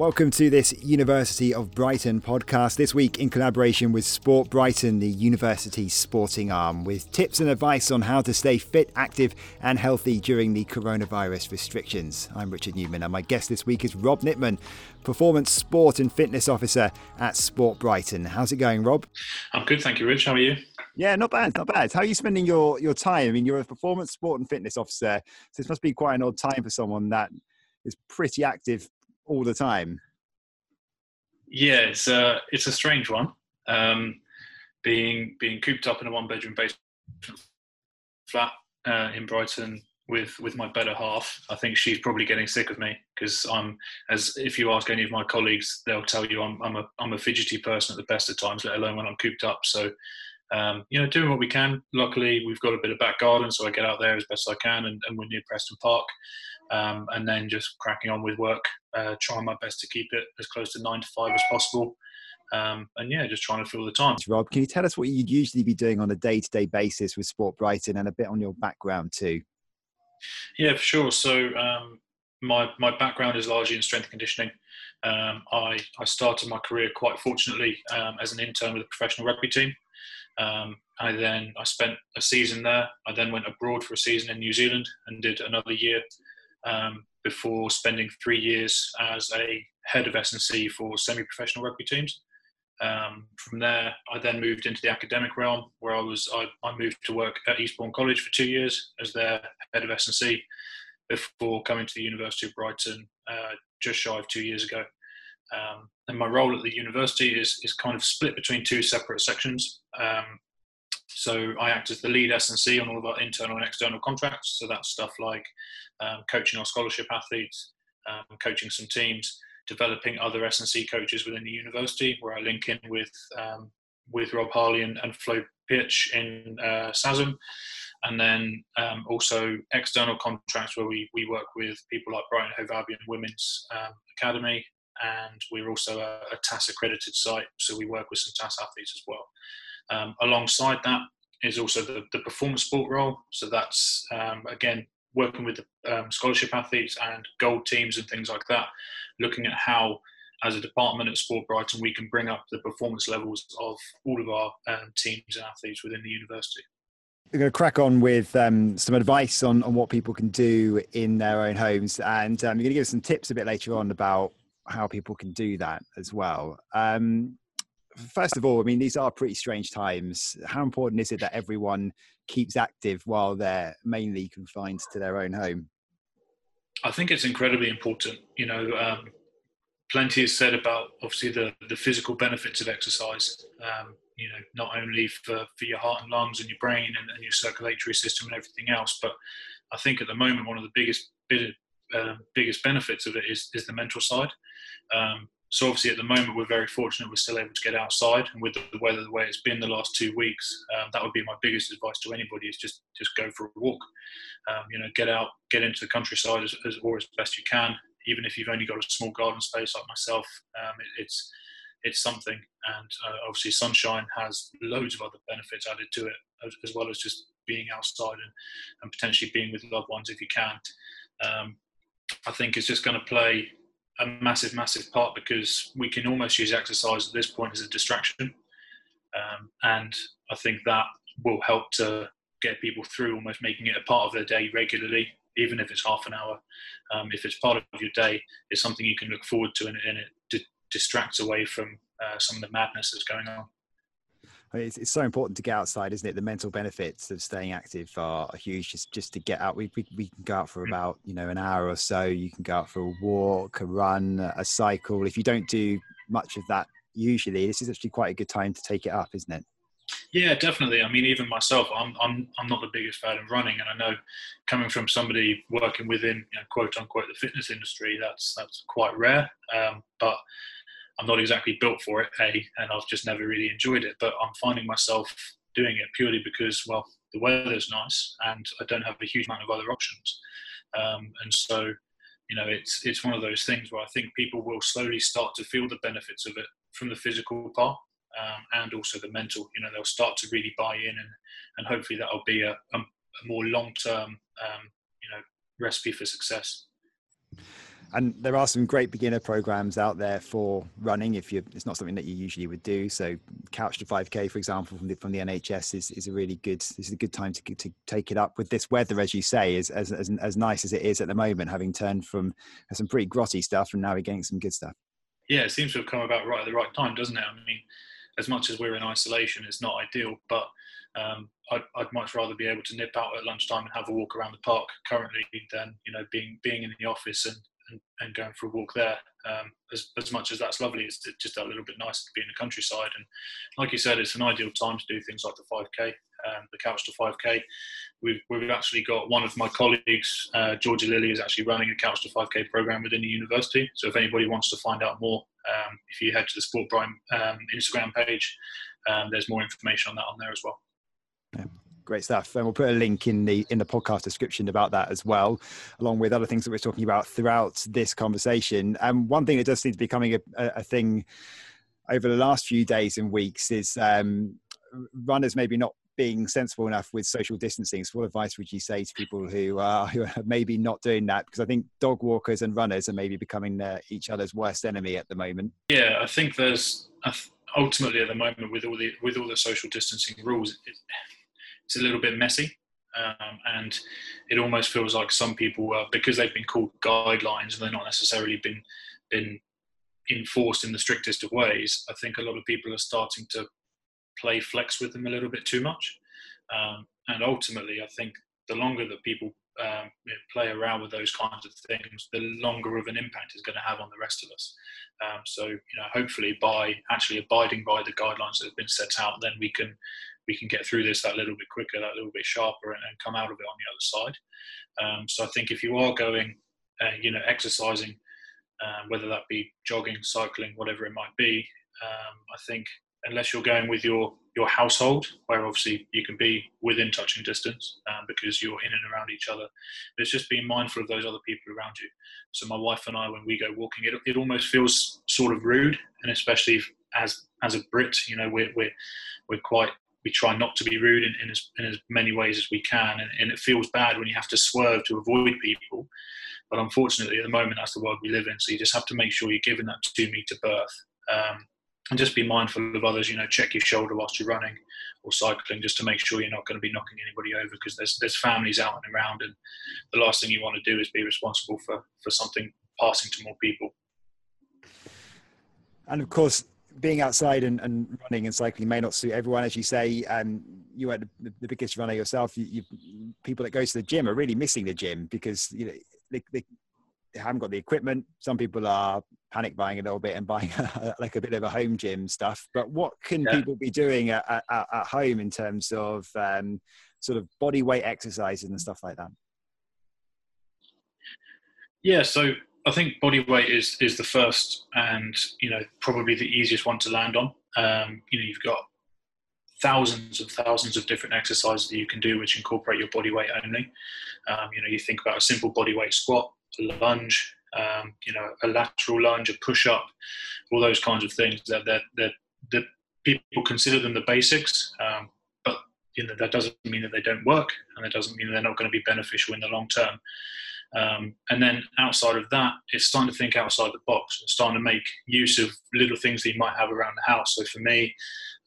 Welcome to this University of Brighton podcast. This week, in collaboration with Sport Brighton, the university's sporting arm, with tips and advice on how to stay fit, active, and healthy during the coronavirus restrictions. I'm Richard Newman, and my guest this week is Rob Nitman, Performance Sport and Fitness Officer at Sport Brighton. How's it going, Rob? I'm good, thank you, Rich. How are you? Yeah, not bad, not bad. How are you spending your, your time? I mean, you're a performance sport and fitness officer, so this must be quite an odd time for someone that is pretty active all the time. Yeah, it's a it's a strange one. Um, being being cooped up in a one bedroom basement flat uh, in Brighton with with my better half. I think she's probably getting sick of me because I'm as if you ask any of my colleagues, they'll tell you I'm I'm a I'm a fidgety person at the best of times, let alone when I'm cooped up. So. Um, you know, doing what we can. Luckily, we've got a bit of back garden, so I get out there as best I can, and, and we're near Preston Park um, and then just cracking on with work, uh, trying my best to keep it as close to nine to five as possible. Um, and yeah, just trying to fill the time. Rob, can you tell us what you'd usually be doing on a day to day basis with Sport Brighton and a bit on your background too? Yeah, for sure. So, um, my, my background is largely in strength conditioning. Um, I, I started my career quite fortunately um, as an intern with a professional rugby team. Um, I then I spent a season there. I then went abroad for a season in New Zealand and did another year um, before spending three years as a head of S&C for semi-professional rugby teams. Um, from there, I then moved into the academic realm, where I was I, I, moved to work at Eastbourne College for two years as their head of S&C before coming to the University of Brighton uh, just shy of two years ago. Um, and my role at the university is is kind of split between two separate sections. Um, so I act as the lead S&C on all of our internal and external contracts. So that's stuff like um, coaching our scholarship athletes, um, coaching some teams, developing other S&C coaches within the university, where I link in with um, with Rob Harley and, and Flo Pitch in uh, SASM. And then um, also external contracts where we, we work with people like Brighton Hove Albion Women's um, Academy, and we're also a, a TASS accredited site, so we work with some TASS athletes as well. Um, alongside that is also the, the performance sport role. So that's, um, again, working with the um, scholarship athletes and gold teams and things like that, looking at how, as a department at Sport Brighton, we can bring up the performance levels of all of our um, teams and athletes within the university. We're going to crack on with um, some advice on, on what people can do in their own homes. And um, you're going to give us some tips a bit later on about how people can do that as well. Um, first of all, I mean, these are pretty strange times. How important is it that everyone keeps active while they're mainly confined to their own home? I think it's incredibly important. You know, um, plenty is said about obviously the, the physical benefits of exercise. Um, you know, not only for, for your heart and lungs and your brain and, and, your circulatory system and everything else, but I think at the moment one of the biggest uh, biggest benefits of it is is the mental side. Um, so obviously at the moment we're very fortunate we're still able to get outside and with the weather the way it's been the last two weeks um, that would be my biggest advice to anybody is just just go for a walk. Um, you know get out get into the countryside as, as, or as best you can. Even if you've only got a small garden space like myself um, it, it's it's something. And uh, obviously sunshine has loads of other benefits added to it as, as, well as just being outside and, and potentially being with loved ones if you can um, I think is just going to play a massive, massive part because we can almost use exercise at this point as a distraction. Um, and I think that will help to get people through almost making it a part of their day regularly, even if it's half an hour. Um, if it's part of your day, it's something you can look forward to and, and it d- distracts away from uh, some of the madness that's going on. It's, it's so important to get outside, isn't it? The mental benefits of staying active are, huge. Just just to get out, we, we we can go out for mm. about you know an hour or so. You can go out for a walk, a run, a cycle. If you don't do much of that, usually this is actually quite a good time to take it up, isn't it? Yeah, definitely. I mean, even myself, I'm I'm I'm not the biggest fan of running, and I know coming from somebody working within you know, quote unquote the fitness industry, that's that's quite rare. Um, but I'm not exactly built for it, and I've just never really enjoyed it. But I'm finding myself doing it purely because, well, the weather's nice and I don't have a huge amount of other options. Um, and so, you know, it's it's one of those things where I think people will slowly start to feel the benefits of it from the physical part um, and also the mental. You know, they'll start to really buy in, and and hopefully that'll be a, a, a more long term, um, you know, recipe for success. And there are some great beginner programs out there for running if you it's not something that you usually would do. So couch to 5k for example from the from the nhs is, is a really good this is a good time to, to take it up with this weather as you say is as, as, as nice as it is at the moment having turned from some pretty grotty stuff and now we're getting some good stuff. Yeah it seems to have come about right at the right time doesn't it? I mean as much as we're in isolation it's not ideal but um, I'd, I'd, much rather be able to nip out at lunchtime and have a walk around the park currently than you know being being in the office and and, and going for a walk there. Um, as, as much as that's lovely, it's just a little bit nicer to be in the countryside. And like you said, it's an ideal time to do things like the 5K, um, the Couch to 5K. We've, we've actually got one of my colleagues, uh, Georgia Lilly, is actually running a Couch to 5K program within the university. So if anybody wants to find out more, um, if you head to the Sport Brighton um, Instagram page, um, there's more information on that on there as well. Yeah great stuff and we'll put a link in the in the podcast description about that as well along with other things that we're talking about throughout this conversation and one thing that does seem to be becoming a, a thing over the last few days and weeks is um, runners maybe not being sensible enough with social distancing. So, what advice would you say to people who are, who are maybe not doing that? Because I think dog walkers and runners are maybe becoming uh, each other's worst enemy at the moment. Yeah, I think there's ultimately at the moment with all the with all the social distancing rules, it, it's a little bit messy. Um, and it almost feels like some people, uh, because they've been called guidelines and they're not necessarily been been enforced in the strictest of ways. I think a lot of people are starting to play flex with them a little bit too much, um, and ultimately, I think the longer that people um, play around with those kinds of things, the longer of an impact is going to have on the rest of us. Um, so, you know, hopefully, by actually abiding by the guidelines that have been set out, then we can we can get through this that little bit quicker, that little bit sharper, and, and come out of it on the other side. Um, so I think if you are going, uh, you know, exercising, um, whether that be jogging, cycling, whatever it might be, um, I think unless you're going with your your household, where obviously you can be within touching distance um, because you're in and around each other. But it's just being mindful of those other people around you. So my wife and I, when we go walking, it, it almost feels sort of rude, and especially as as a Brit, you know, we're we're we're quite we try not to be rude in, in, as, in as many ways as we can. And, and, it feels bad when you have to swerve to avoid people. But unfortunately, at the moment, that's the world we live in. So you just have to make sure you're giving that two meter berth. Um, and just be mindful of others, you know, check your shoulder whilst you're running or cycling just to make sure you're not going to be knocking anybody over because there's, there's families out and around. And the last thing you want to do is be responsible for, for something passing to more people. And of course, being outside and, and, running and cycling may not suit everyone, as you say. Um, you are the, the, biggest runner yourself. You, you, people that go to the gym are really missing the gym because you know they, they, they, haven't got the equipment. Some people are panic buying a little bit and buying a, like a bit of a home gym stuff. But what can yeah. people be doing at, at, at, home in terms of um, sort of body weight exercises and stuff like that? Yeah, so I think body weight is is the first and you know probably the easiest one to land on. Um, you know, you've got thousands and thousands of different exercises that you can do which incorporate your body weight only. Um, you know, you think about a simple body weight squat, a lunge, um, you know, a lateral lunge, a push up, all those kinds of things. That that that that people consider them the basics, um, but you know that doesn't mean that they don't work, and that doesn't mean they're not going to be beneficial in the long term. Um, and then outside of that, it's starting to think outside the box and starting to make use of little things that you might have around the house. So for me,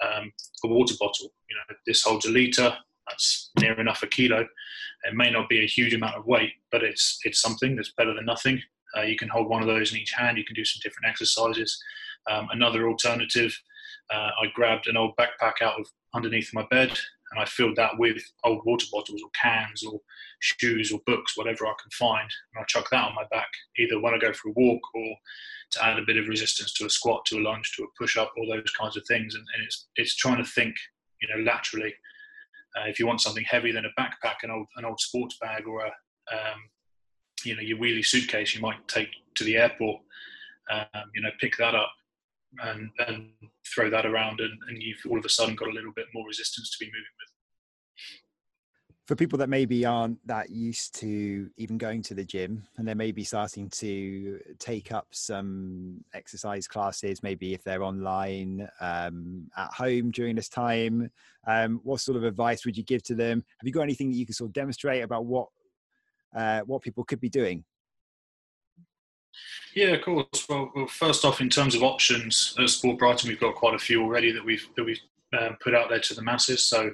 um, a water bottle, you know, this holds a litre, that's near enough a kilo. It may not be a huge amount of weight, but it's it's something that's better than nothing. Uh, you can hold one of those in each hand. You can do some different exercises. Um, another alternative, uh, I grabbed an old backpack out of underneath my bed and I filled that with old water bottles or cans or shoes or books, whatever I can find, and I chuck that on my back, either when I go for a walk or to add a bit of resistance to a squat, to a lunge, to a push up, all those kinds of things. And, and it's it's trying to think, you know, laterally. Uh, if you want something heavy than a backpack, an old an old sports bag, or a um, you know your wheelie suitcase, you might take to the airport. Um, you know, pick that up and, and throw that around, and, and you've all of a sudden got a little bit more resistance to be moving with. For people that maybe aren't that used to even going to the gym, and they're maybe starting to take up some exercise classes, maybe if they're online um, at home during this time, um, what sort of advice would you give to them? Have you got anything that you can sort of demonstrate about what uh, what people could be doing Yeah, of course. Well, well, first off, in terms of options at Sport Brighton, we've got quite a few already that we've that we've um, put out there to the masses. So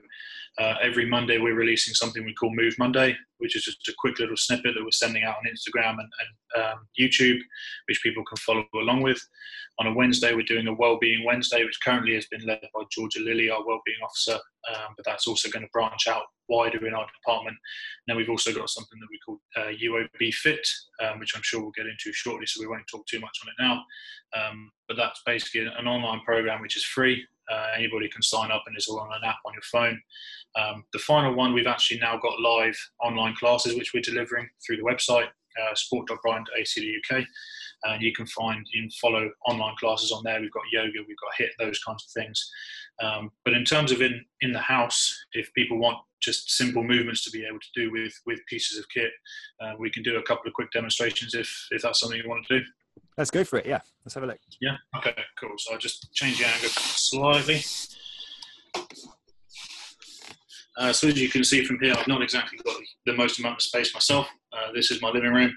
uh, every Monday, we're releasing something we call Move Monday, which is just a quick little snippet that we're sending out on Instagram and, and um, YouTube, which people can follow along with. On a Wednesday, we're doing a Wellbeing Wednesday, which currently has been led by Georgia Lilly, our Wellbeing Officer, um, but that's also going to branch out wider in our department. Then we've also got something that we call uh, UOB Fit, um, which I'm sure we'll get into shortly, so we won't talk too much on it now. Um, but that's basically an online program which is free. Uh, anybody can sign up and it's all on an app on your phone. Um, the final one, we've actually now got live online classes which we're delivering through the website, uh, sport.brighton.ac.uk. And you can find, can follow online classes on there. We've got yoga, we've got HIIT, those kinds of things. Um, but in terms of in, in the house, if people want just simple movements to be able to do with, with pieces of kit, uh, we can do a couple of quick demonstrations if, if that's something you want to do. Let's go for it. Yeah, let's have a look. Yeah. Okay. Cool. So I'll just change the angle slightly. Uh, so as you can see from here, I've not exactly got the most amount of space myself. Uh, this is my living room,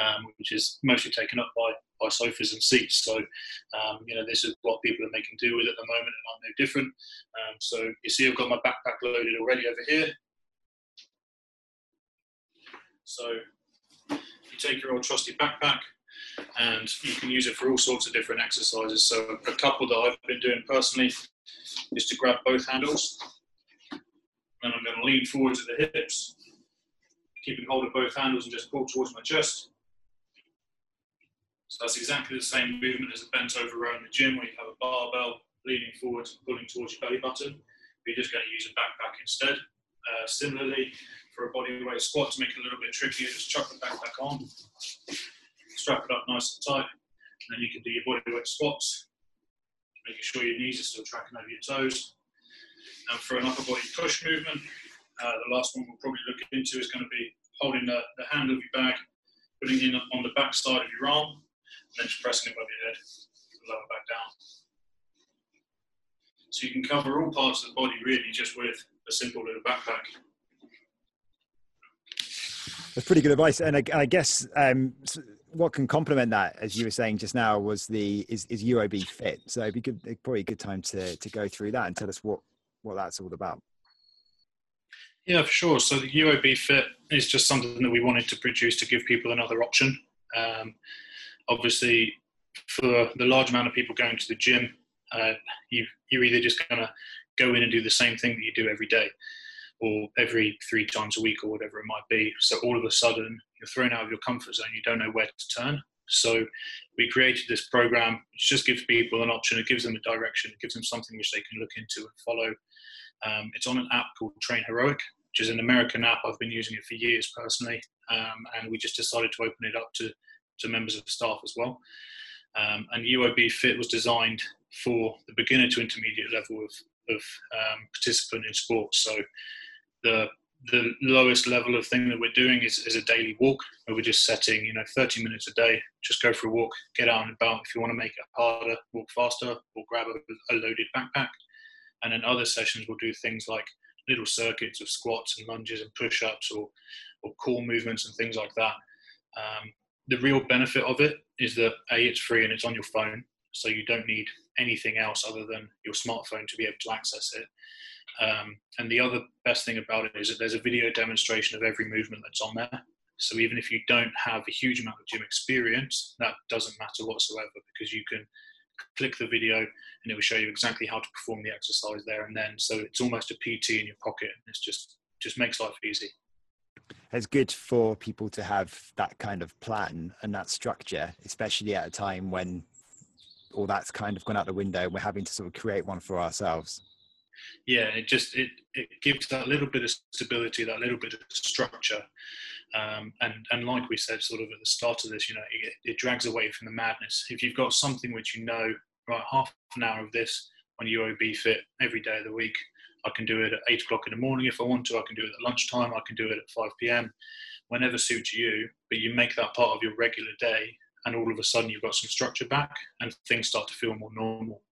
um, which is mostly taken up by, by sofas and seats. So, um, you know, this is what people are making do with at the moment, and I'm no different. Um, so you see, I've got my backpack loaded already over here. So you take your old trusty backpack, and you can use it for all sorts of different exercises. So a couple that I've been doing personally is to grab both handles and I'm going to lean forward to the hips, keeping hold of both handles and just pull towards my chest. So that's exactly the same movement as a bent over row in the gym where you have a barbell leaning forward, and pulling towards your belly button. You're just going to use a backpack instead. Uh, similarly, for a bodyweight squat to make it a little bit trickier, just chuck the backpack on, strap it up nice and tight, and then you can do your bodyweight squats, making sure your knees are still tracking over your toes. And for an upper body push movement, uh, the last one we'll probably look into is going to be holding the, the handle of your bag, putting it in on the back side of your arm, and then just pressing it above your head, lower back down. So you can cover all parts of the body really just with a simple little backpack. That's pretty good advice, and I, I guess um, what can complement that, as you were saying just now, was the is, is UOB fit. So it'd be good, probably a good time to to go through that and tell us what what that's all about. Yeah, for sure. So the UOB Fit is just something that we wanted to produce to give people another option. Um, obviously, for the large amount of people going to the gym, uh, you, you're either just to go in and do the same thing that you do every day or every three times a week or whatever it might be. So all of a sudden, you're thrown out of your comfort zone. You don't know where to turn. So we created this program which just gives people an option. It gives them a direction. It gives them something which they can look into and follow. Um, it's on an app called TrainHeroic, which is an American app. I've been using it for years personally, um, and we just decided to open it up to, to members of staff as well. Um, and UOB Fit was designed for the beginner to intermediate level of, of um, participant in sports. So the the lowest level of thing that we're doing is, is a daily walk where we're just setting you know 30 minutes a day just go for a walk get out and about if you want to make it harder walk faster or grab a, a loaded backpack and then other sessions we'll do things like little circuits of squats and lunges and push-ups or, or core movements and things like that. Um, the real benefit of it is that a it's free and it's on your phone, so you don't need anything else other than your smartphone to be able to access it. Um, and the other best thing about it is that there's a video demonstration of every movement that's on there. So even if you don't have a huge amount of gym experience, that doesn't matter whatsoever because you can click the video and it will show you exactly how to perform the exercise there and then. So it's almost a PT in your pocket. It's just just makes life easy. It's good for people to have that kind of plan and that structure, especially at a time when all that's kind of gone out the window. We're having to sort of create one for ourselves. Yeah, it just it, it gives that little bit of stability, that little bit of structure, um, and and like we said, sort of at the start of this, you know, it, it, drags away from the madness. If you've got something which you know, right, half an hour of this on UOB fit every day of the week, I can do it at eight o'clock in the morning if I want to. I can do it at lunchtime. I can do it at five p.m. Whenever suits you, but you make that part of your regular day, and all of a sudden you've got some structure back, and things start to feel more normal.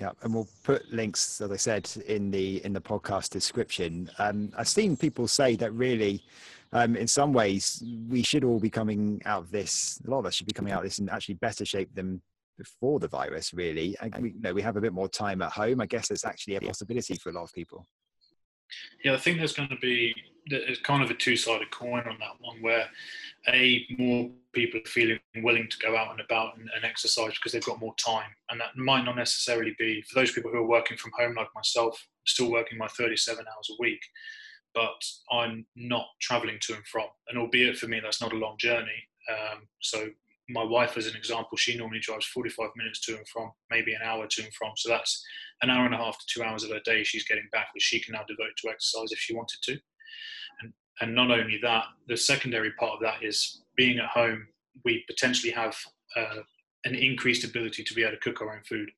Yeah, and we'll put links, as I said, in the in the podcast description. Um, I've seen people say that really, um, in some ways, we should all be coming out of this. A lot of us should be coming out of this in actually better shape than before the virus. Really, and we, you know, we have a bit more time at home. I guess there's actually a possibility for a lot of people. Yeah, I think there's going to be it's kind of a two-sided coin on that one, where a more people are feeling willing to go out and about and, and, exercise because they've got more time, and that might not necessarily be for those people who are working from home like myself. still working my 37 hours a week, but I'm not traveling to and from, and albeit for me that's not a long journey. Um, so my wife, as an example, she normally drives 45 minutes to and from, maybe an hour to and from. So that's an hour and a half to two hours of her day she's getting back, which she can now devote to exercise if she wanted to. And, and not only that, the secondary part of that is being at home, we potentially have uh, an increased ability to be able to cook our own food.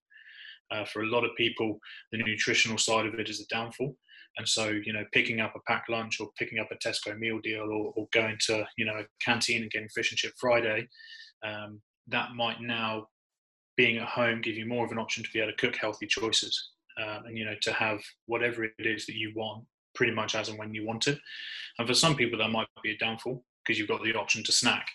Uh, for a lot of people, the nutritional side of it is a downfall. And so, you know, picking up a packed lunch or picking up a Tesco meal deal or, or going to, you know, a canteen and getting fish and chip Friday, um, that might now, being at home, give you more of an option to be able to cook healthy choices. Um, and, you know, to have whatever it is that you want pretty much as and when you want it. And for some people, that might be a downfall because you've got the option to snack.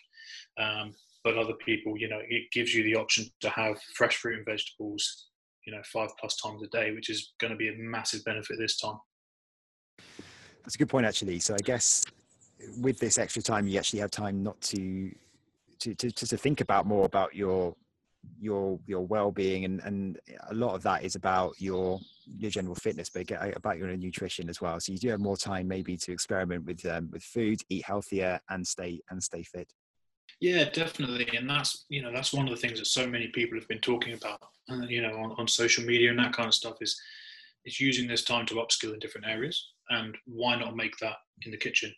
Um, but other people, you know, it gives you the option to have fresh fruit and vegetables, you know, five plus times a day, which is going to be a massive benefit this time. That's a good point, actually. So I guess with this extra time, you actually have time not to to to, to think about more about your your your well-being and and a lot of that is about your your general fitness but about your nutrition as well. So you do have more time maybe to experiment with um, with food eat healthier and stay and stay fit. Yeah definitely. And that's you know that's one of the things that so many people have been talking about uh, you know on, on social media and that kind of stuff is is using this time to upskill in different areas. And why not make that in the kitchen?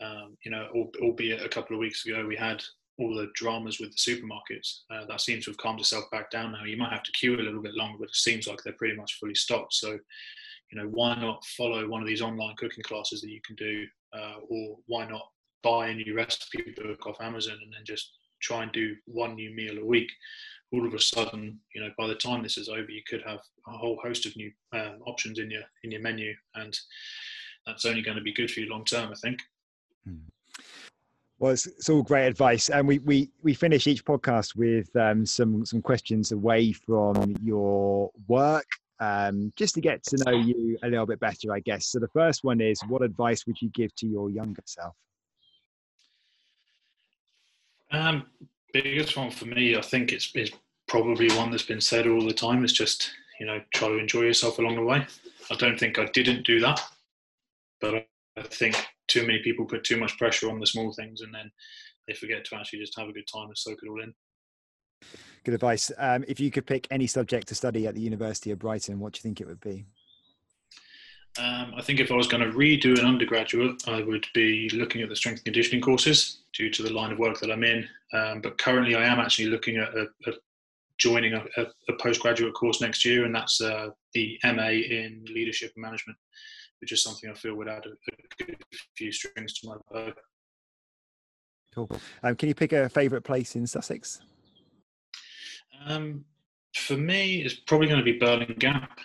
Um, you know, albeit a couple of weeks ago we had all the dramas with the supermarkets. Uh, that seems to have calmed itself back down now. You might have to queue a little bit longer, but it seems like they're pretty much fully stocked. So, you know, why not follow one of these online cooking classes that you can do, uh, or why not buy a new recipe book off Amazon and then just try and do one new meal a week? all of a sudden, you know, by the time this is over, you could have a whole host of new um, options in your in your menu, and that's only going to be good for you long term, I think. Hmm. Well, it's, it's, all great advice, and we we we finish each podcast with um, some some questions away from your work, um, just to get to know you a little bit better, I guess. So the first one is, what advice would you give to your younger self? Um, biggest one for me, I think it's, it's probably one that's been said all the time. Is just you know try to enjoy yourself along the way. I don't think I didn't do that, but I think too many people put too much pressure on the small things, and then they forget to actually just have a good time and soak it all in. Good advice. Um, if you could pick any subject to study at the University of Brighton, what do you think it would be? Um, I think if I was going to redo an undergraduate, I would be looking at the strength and conditioning courses due to the line of work that I'm in. Um, but currently, I am actually looking at a, a joining a, a, postgraduate course next year, and that's uh, the MA in Leadership and Management, which is something I feel would add a, good few strings to my bow. Cool. Um, can you pick a favourite place in Sussex? Um, for me, it's probably going to be Birling Gap.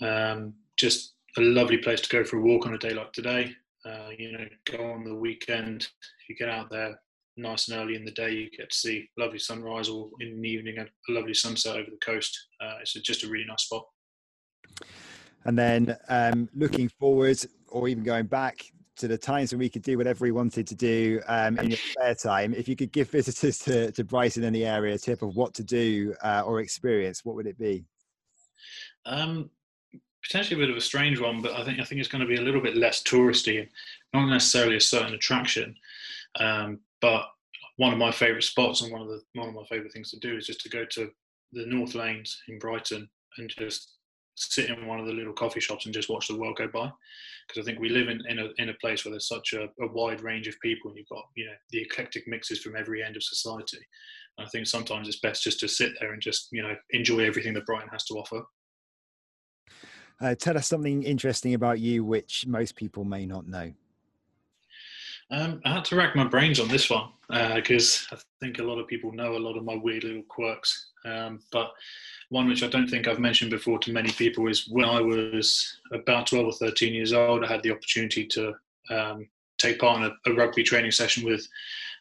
Um, just a lovely place to go for a walk on a day like today. Uh, you know, go on the weekend. If you get out there nice and early in the day, you get to see lovely sunrise, or in the evening, a lovely sunset over the coast. Uh, it's just a really nice spot. And then um, looking forward, or even going back to the times when we could do whatever we wanted to do um, in your spare time, if you could give visitors to, to Brighton in the area a tip of what to do uh, or experience, what would it be? Um, potentially a bit of a strange one, but I think I think it's going to be a little bit less touristy, not necessarily a certain attraction. Um, but one of my favourite spots and one of the one of my favourite things to do is just to go to the North Laines in Brighton and just sit in one of the little coffee shops and just watch the world go by. Because I think we live in, in a in a place where there's such a, a wide range of people and you've got you know the eclectic mixes from every end of society. And I think sometimes it's best just to sit there and just you know enjoy everything that Brighton has to offer. Uh, tell us something interesting about you which most people may not know. Um, I had to rack my brains on this one because uh, I think a lot of people know a lot of my weird little quirks. Um, but one which I don't think I've mentioned before to many people is when I was about 12 or 13 years old, I had the opportunity to um, take part in a, a, rugby training session with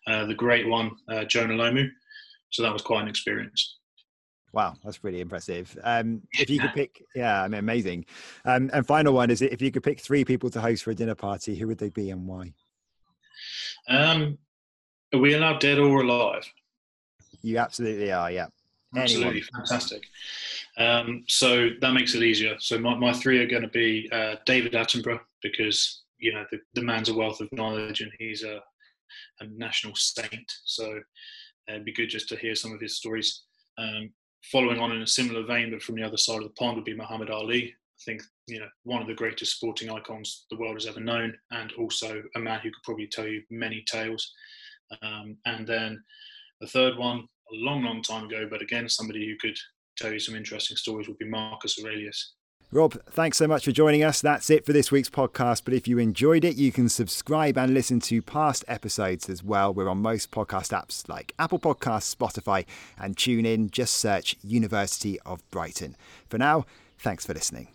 uh, the great one, uh, Jonah Lomu. So that was quite an experience. Wow, that's pretty impressive. Um, if you could pick, yeah, I mean, amazing. Um, and final one is if you could pick three people to host for a dinner party, who would they be and why? Um, are we allowed dead or alive? You absolutely are, yeah. Absolutely Anyone. fantastic. Um, so that makes it easier. So my, my three are going to be uh, David Attenborough because you know the, the man's a wealth of knowledge and he's a, a national saint. So uh, it'd be good just to hear some of his stories. Um, following on in a similar vein, but from the other side of the pond, would be Muhammad Ali. I think you know one of the greatest sporting icons the world has ever known, and also a man who could probably tell you many tales. Um, and then the third one, a long, long time ago, but again, somebody who could tell you some interesting stories would be Marcus Aurelius. Rob, thanks so much for joining us. That's it for this week's podcast. But if you enjoyed it, you can subscribe and listen to past episodes as well. We're on most podcast apps like Apple Podcasts, Spotify, and TuneIn. Just search University of Brighton. For now, thanks for listening.